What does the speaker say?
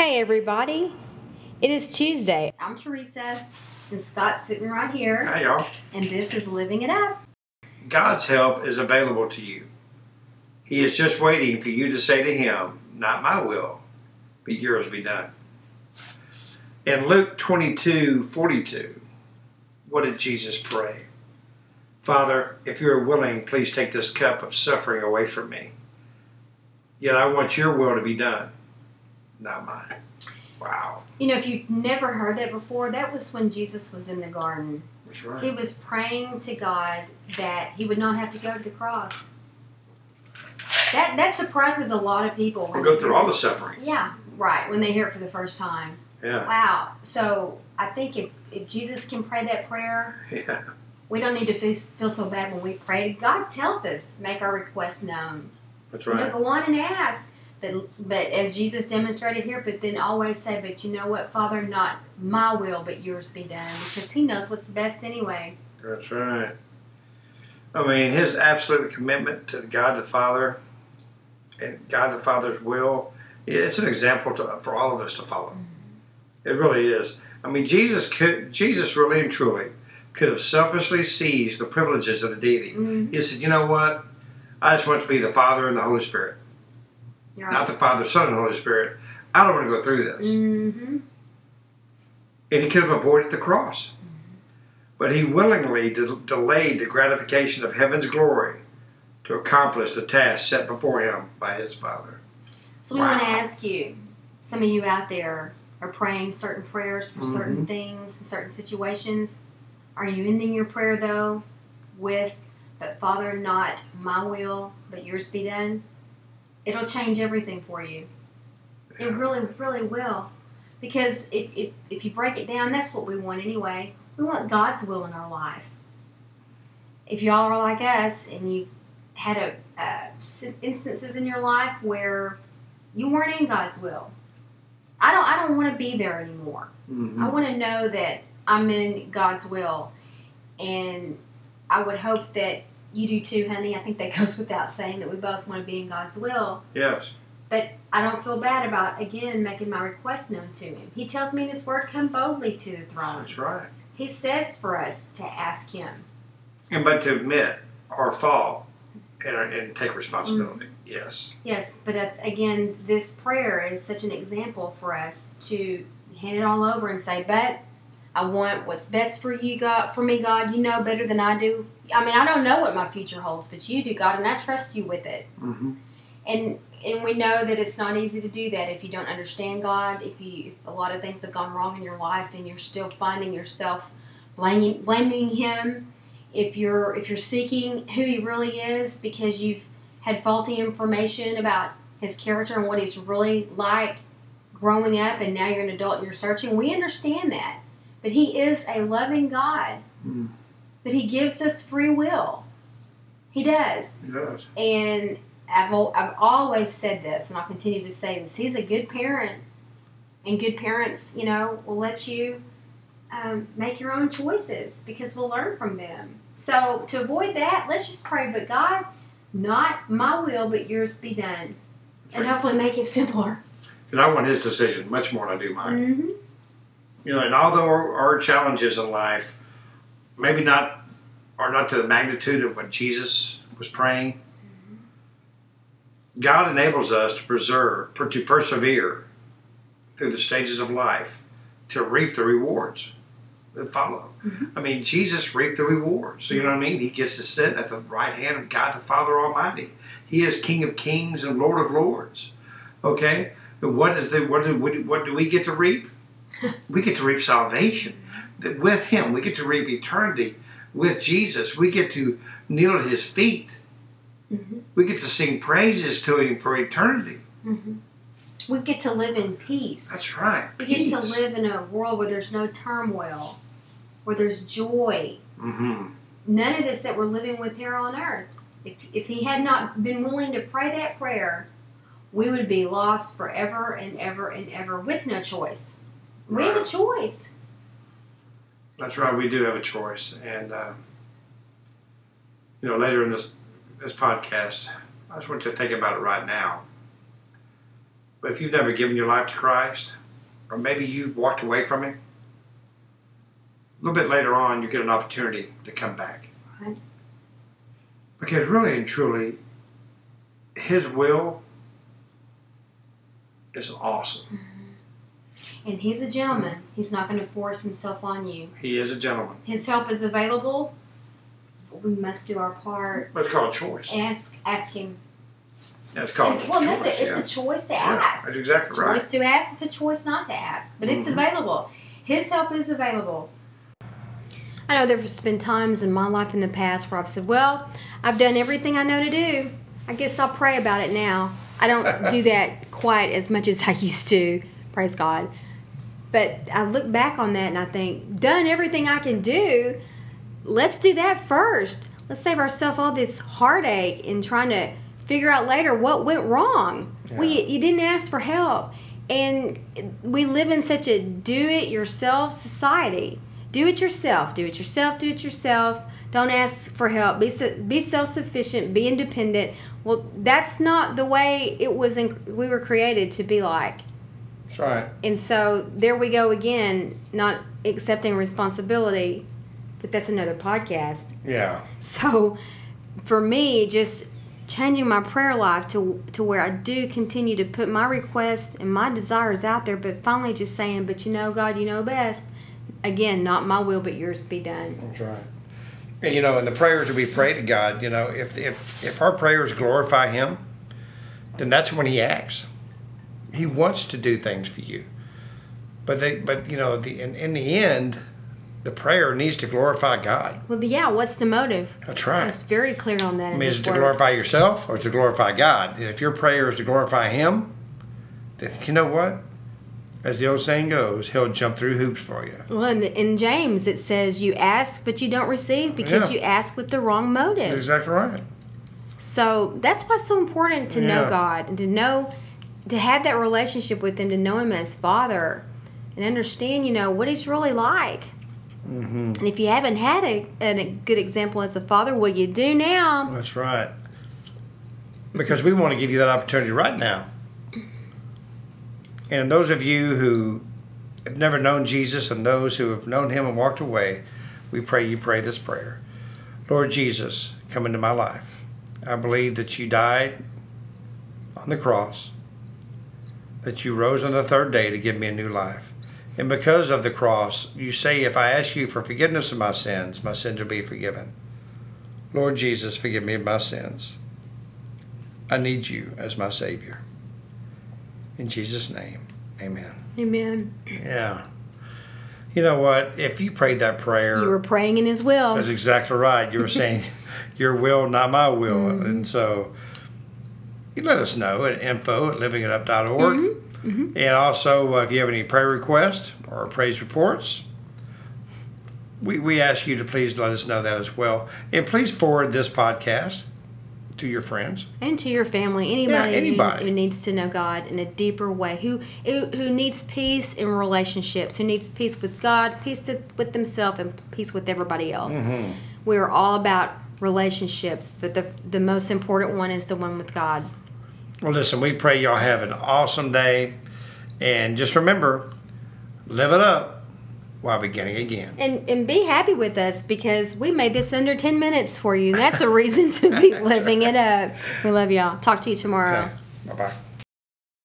Hey, everybody. It is Tuesday. I'm Teresa, and Scott's sitting right here, Hi, y'all. and this is Living It Up. God's help is available to you. He is just waiting for you to say to Him, Not my will, but yours be done. In Luke 22 42, what did Jesus pray? Father, if you are willing, please take this cup of suffering away from me. Yet I want your will to be done, not mine. Wow. You know, if you've never heard that before, that was when Jesus was in the garden. That's right. He was praying to God that he would not have to go to the cross. That that surprises a lot of people. We'll go through all the suffering. Yeah, right. When they hear it for the first time. Yeah. Wow. So I think if, if Jesus can pray that prayer, Yeah. we don't need to feel, feel so bad when we pray. God tells us make our requests known. That's You know, right. go on and ask. But but as Jesus demonstrated here, but then always say, but you know what, Father, not my will, but yours be done, because He knows what's best anyway. That's right. I mean, his absolute commitment to God the Father and God the Father's will, it's an example to, for all of us to follow. It really is. I mean, Jesus could, Jesus really and truly could have selfishly seized the privileges of the deity. Mm-hmm. He said, you know what? I just want to be the Father and the Holy Spirit, not the Father, Son, and Holy Spirit. I don't want to go through this. Mm-hmm. And he could have avoided the cross. But he willingly de- delayed the gratification of heaven's glory to accomplish the task set before him by his Father. So we want to ask you, some of you out there are praying certain prayers for Mm-hmm. certain things in certain situations. Are you ending your prayer though with, but Father, not my will, but yours be done? It'll change everything for you. It really, really will. Because if, if, if you break it down, that's what we want anyway. We want God's will in our life. If y'all are like us and you've had a, uh, instances in your life where you weren't in God's will, I don't. I don't want to be there anymore. Mhm. I want to know that I'm in God's will, and I would hope that you do too, honey. I think that goes without saying that we both want to be in God's will. Yes. But I don't feel bad about again making my request known to Him. He tells me in His Word, "Come boldly to the throne." That's right. He says for us to ask Him. And but to admit our fall and, and take responsibility. Yes. Yes, but uh, again, this prayer is such an example for us to hand it all over and say, "But I want what's best for you, God. For me, God, you know better than I do. I mean, I don't know what my future holds, but you do, God, and I trust you with it. Mm-hmm. And and we know that it's not easy to do that if you don't understand God. If you if a lot of things have gone wrong in your life and you're still finding yourself blaming blaming Him. If you're if you're seeking who He really is because you've had faulty information about His character and what He's really like growing up, and now you're an adult and you're searching. We understand that, but He is a loving God. Mm. But He gives us free will. He does. Yes. And I've, I've always said this, and I'll continue to say this. He's a good parent. And good parents, you know, will let you um, make your own choices because we'll learn from them. So to avoid that, let's just pray, but God, not my will, but yours be done. That's And right. hopefully make it simpler. And I want his decision much more than I do mine. Mm-hmm. You know, and although our, our challenges in life maybe not are not to the magnitude of what Jesus was praying, God enables us to preserve, to persevere through the stages of life, to reap the rewards that follow. Mhm. I mean, Jesus reaped the rewards. So you know what I mean? He gets to sit at the right hand of God the Father Almighty. He is King of Kings and Lord of Lords. Okay, but what is the what do what do we get to reap? we get to reap salvation. With Him, we get to reap eternity. With Jesus, we get to kneel at His feet. Mm-hmm. We get to sing praises to Him for eternity. Mm-hmm. We get to live in peace. That's right. We get to live in a world where there's no turmoil, where there's joy, Mm-hmm. none of this that we're living with here on earth. If, if he had not been willing to pray that prayer, we would be lost forever and ever and ever with no choice. We have a choice. That's right. We do have a choice, and uh, you know, later in this this podcast, I just want you to think about it right now. But if you've never given your life to Christ, or maybe you've walked away from Him, a little bit later on, you get an opportunity to come back. Right. Because really and truly, His will is awesome. And he's a gentleman. He's not going to force himself on you. He is a gentleman. His help is available. We must do our part. But it's called a choice. Ask, ask him. That's called choice. well, that's choice. it. It's a choice to Yeah, ask. that's exactly right. choice to ask is a choice not to ask, but it's Mhm. available. His help is available. I know there's been times in my life in the past where I've said, "Well, I've done everything I know to do. I guess I'll pray about it now." I don't do that quite as much as I used to. Praise God. But I look back on that and I think, done everything I can do. Let's do that first. Let's save ourselves all this heartache in trying to figure out later what went wrong. We you didn't ask for help, and we live in such a do-it-yourself society. Do it yourself. Do it yourself. Do it yourself. Don't ask for help. Be be self-sufficient. Be independent. Well, that's not the way it was. In, we were created to be like. That's right. And so there we go again, not accepting responsibility. But that's another podcast. Yeah. So for me, just changing my prayer life to to where I do continue to put my requests and my desires out there, but finally just saying, but you know, God, you know best. Again, not my will, but yours be done. That's right. And you know, in the prayers that we pray to God, you know, if if if our prayers glorify Him, then that's when He acts. He wants to do things for you, but they, but you know, the in, in the end, the prayer needs to glorify God. Well, yeah. What's the motive? That's right. It's very clear on that. I mean, is it to word. glorify yourself or to glorify God? And if your prayer is to glorify Him, then you know what? As the old saying goes, He'll jump through hoops for you. Well, in, the, in James it says you ask, but you don't receive because Yeah. you ask with the wrong motives. Exactly right. So that's why it's so important to know God and to know, to have that relationship with Him, to know Him as Father, and understand, you know, what He's really like. hmm And if you haven't had a, a good example as a father, well, you do now. That's right. Because we want to give you that opportunity right now. And those of you who have never known Jesus and those who have known Him and walked away, we pray you pray this prayer Lord Jesus, come into my life. I believe that you died on the cross, that you rose on the third day to give me a new life. And because of the cross, you say, if I ask you for forgiveness of my sins, my sins will be forgiven. Lord Jesus, forgive me of my sins. I need you as my Savior. In Jesus' name, amen. Amen. Yeah. You know what? If you prayed that prayer, You were praying in His will. that's exactly right. You were saying, Your will, not my will. Mm-hmm. And so you let us know at info at livingitup.org. Mm-hmm. And also, uh, if you have any prayer requests or praise reports, we, we ask you to please let us know that as well. And please forward this podcast to your friends. and to your family, anybody, who- anybody. Who, needs to know God in a deeper way, who, who who needs peace in relationships, who needs peace with God, peace to, with themselves, and peace with everybody else. Mm-hmm. We are all about relationships, but the the most important one is the one with God. Well, listen, we pray y'all have an awesome day. And just remember, live it up while beginning again. And and be happy with us because we made this under ten minutes for you. That's a reason to be living it up. We love y'all. Talk to you tomorrow. Bye bye.